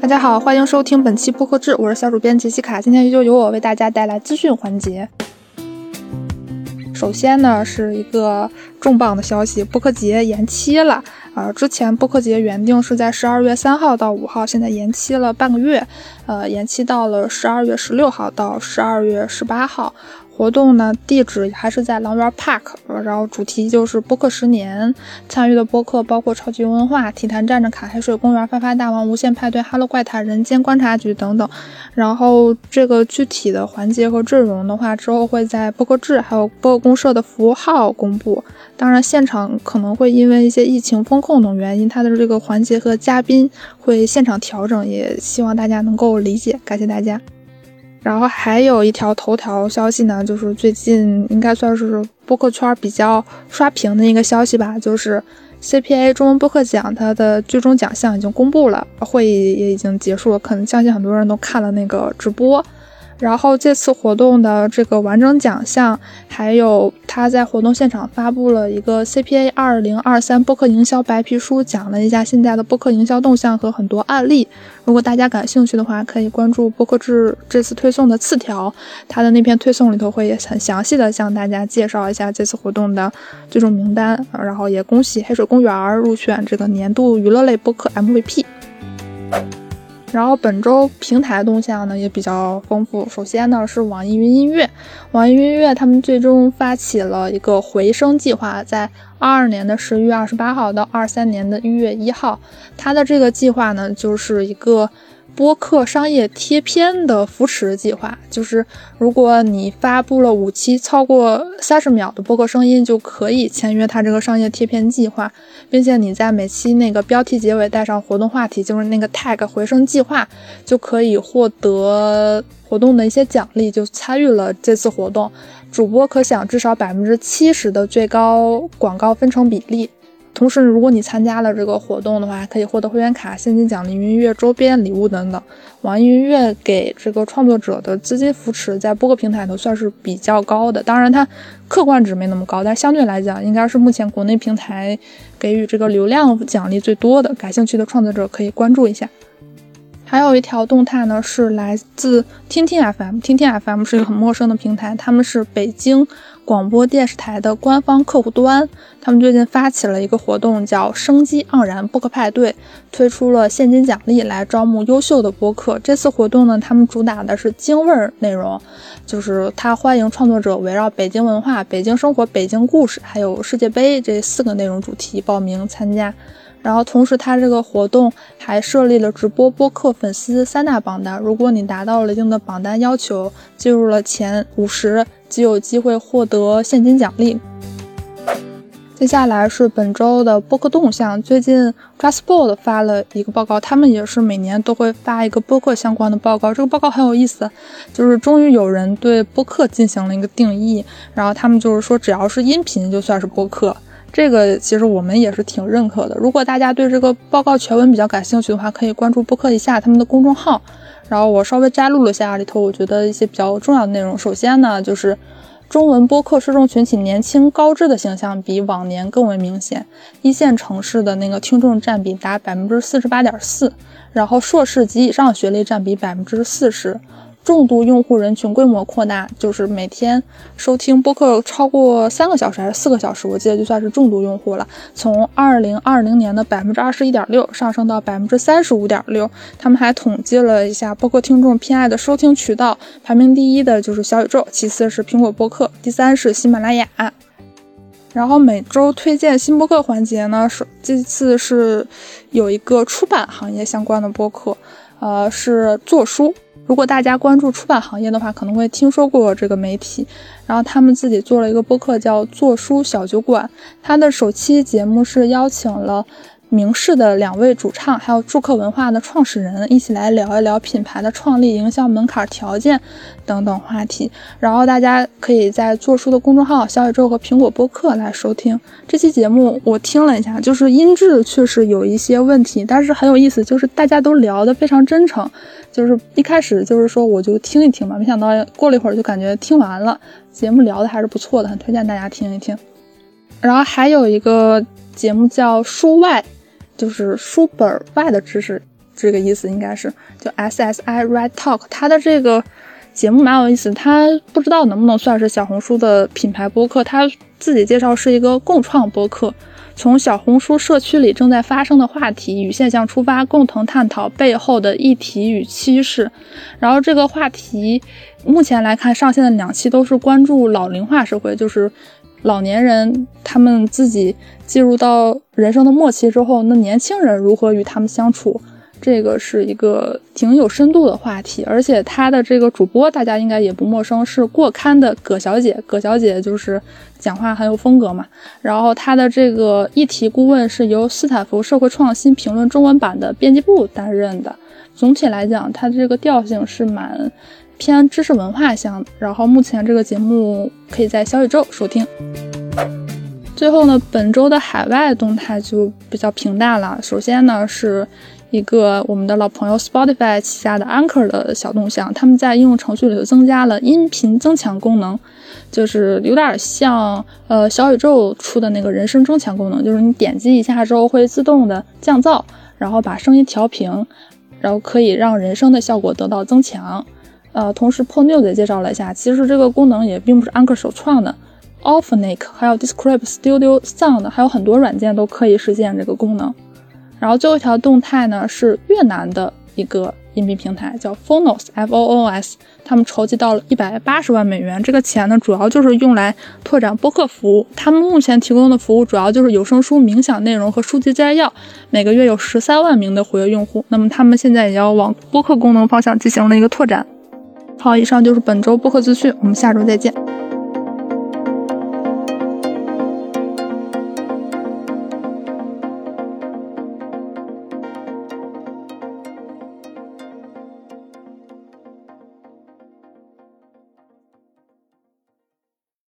大家好，欢迎收听本期播客志，我是小主编杰西卡。今天依旧由我为大家带来资讯环节。首先呢，是一个重磅的消息，播客节延期了。呃，之前播客节原定是在十二月三号到五号，现在延期了半个月，呃，延期到了十二月十六号到十二月十八号。活动呢，地址还是在狼园 Park，然后主题就是播客十年，参与的播客包括超级文化、体坛站着卡海水公园、发发大王、无限派对、Hello 怪谈、人间观察局等等。然后这个具体的环节和阵容的话，之后会在播客志还有播客公社的服务号公布。当然，现场可能会因为一些疫情风控等原因，它的这个环节和嘉宾会现场调整，也希望大家能够理解，感谢大家。然后还有一条头条消息呢，就是最近应该算是播客圈比较刷屏的一个消息吧，就是 CPA 中文播客奖它的最终奖项已经公布了，会议也已经结束了，可能相信很多人都看了那个直播。然后这次活动的这个完整奖项，还有他在活动现场发布了一个 CPA 二零二三播客营销白皮书，讲了一下现在的播客营销动向和很多案例。如果大家感兴趣的话，可以关注播客志这次推送的次条，他的那篇推送里头会很详细的向大家介绍一下这次活动的最终名单。然后也恭喜黑水公园入选这个年度娱乐类播客 MVP。然后本周平台动向呢也比较丰富。首先呢是网易云音乐，网易云音乐他们最终发起了一个回声计划，在二二年的十一月二十八号到二三年的一月一号，它的这个计划呢就是一个。播客商业贴片的扶持计划，就是如果你发布了五期超过三十秒的播客声音，就可以签约它这个商业贴片计划，并且你在每期那个标题结尾带上活动话题，就是那个 tag 回声计划，就可以获得活动的一些奖励，就参与了这次活动，主播可享至少百分之七十的最高广告分成比例。同时，如果你参加了这个活动的话，可以获得会员卡、现金奖励、音乐周边礼物等等。网易云音乐给这个创作者的资金扶持，在播客平台都算是比较高的。当然，它客观值没那么高，但相对来讲，应该是目前国内平台给予这个流量奖励最多的。感兴趣的创作者可以关注一下。还有一条动态呢，是来自听听 FM。听听 FM 是一个很陌生的平台，他们是北京。广播电视台的官方客户端，他们最近发起了一个活动，叫“生机盎然播客派对”，推出了现金奖励来招募优秀的播客。这次活动呢，他们主打的是京味儿内容，就是他欢迎创作者围绕北京文化、北京生活、北京故事，还有世界杯这四个内容主题报名参加。然后同时，他这个活动还设立了直播播客粉丝三大榜单，如果你达到了一定的榜单要求，进入了前五十。即有机会获得现金奖励。接下来是本周的播客动向。最近 JustBoard 发了一个报告，他们也是每年都会发一个播客相关的报告。这个报告很有意思，就是终于有人对播客进行了一个定义。然后他们就是说，只要是音频就算是播客。这个其实我们也是挺认可的。如果大家对这个报告全文比较感兴趣的话，可以关注播客一下他们的公众号。然后我稍微摘录了一下里头，我觉得一些比较重要的内容。首先呢，就是中文播客受众群体年轻高知的形象比往年更为明显，一线城市的那个听众占比达百分之四十八点四，然后硕士及以上学历占比百分之四十。重度用户人群规模扩大，就是每天收听播客超过三个小时还是四个小时，我记得就算是重度用户了。从二零二零年的百分之二十一点六上升到百分之三十五点六。他们还统计了一下播客听众偏爱的收听渠道，排名第一的就是小宇宙，其次是苹果播客，第三是喜马拉雅。然后每周推荐新播客环节呢，是这次是有一个出版行业相关的播客，呃，是做书。如果大家关注出版行业的话，可能会听说过这个媒体。然后他们自己做了一个播客，叫“做书小酒馆”。他的首期节目是邀请了。明视的两位主唱，还有住客文化的创始人，一起来聊一聊品牌的创立、营销门槛条件等等话题。然后大家可以在做书的公众号、小宇宙和苹果播客来收听这期节目。我听了一下，就是音质确实有一些问题，但是很有意思，就是大家都聊得非常真诚。就是一开始就是说我就听一听嘛，没想到过了一会儿就感觉听完了，节目聊的还是不错的，很推荐大家听一听。然后还有一个节目叫书外。就是书本外的知识，这个意思应该是就 SSI Red Talk，它的这个节目蛮有意思，它不知道能不能算是小红书的品牌播客，它自己介绍是一个共创播客。从小红书社区里正在发生的话题与现象出发，共同探讨背后的议题与趋势。然后这个话题目前来看，上线的两期都是关注老龄化社会，就是老年人他们自己进入到人生的末期之后，那年轻人如何与他们相处。这个是一个挺有深度的话题，而且他的这个主播大家应该也不陌生，是过刊的葛小姐。葛小姐就是讲话很有风格嘛。然后他的这个议题顾问是由斯坦福社会创新评论中文版的编辑部担任的。总体来讲，他的这个调性是蛮偏知识文化向。然后目前这个节目可以在小宇宙收听。最后呢，本周的海外动态就比较平淡了。首先呢是。一个我们的老朋友 Spotify 旗下的 Anchor 的小动向，他们在应用程序里头增加了音频增强功能，就是有点像呃小宇宙出的那个人声增强功能，就是你点击一下之后会自动的降噪，然后把声音调平，然后可以让人声的效果得到增强。呃，同时 p o n e w 也介绍了一下，其实这个功能也并不是 Anchor 首创的 a l p h a n i c 还有 Describe Studio Sound，还有很多软件都可以实现这个功能。然后最后一条动态呢，是越南的一个音频平台，叫 Phonos，F O O S，他们筹集到了一百八十万美元。这个钱呢，主要就是用来拓展播客服务。他们目前提供的服务主要就是有声书、冥想内容和书籍摘要。每个月有十三万名的活跃用户。那么他们现在也要往播客功能方向进行了一个拓展。好，以上就是本周播客资讯，我们下周再见。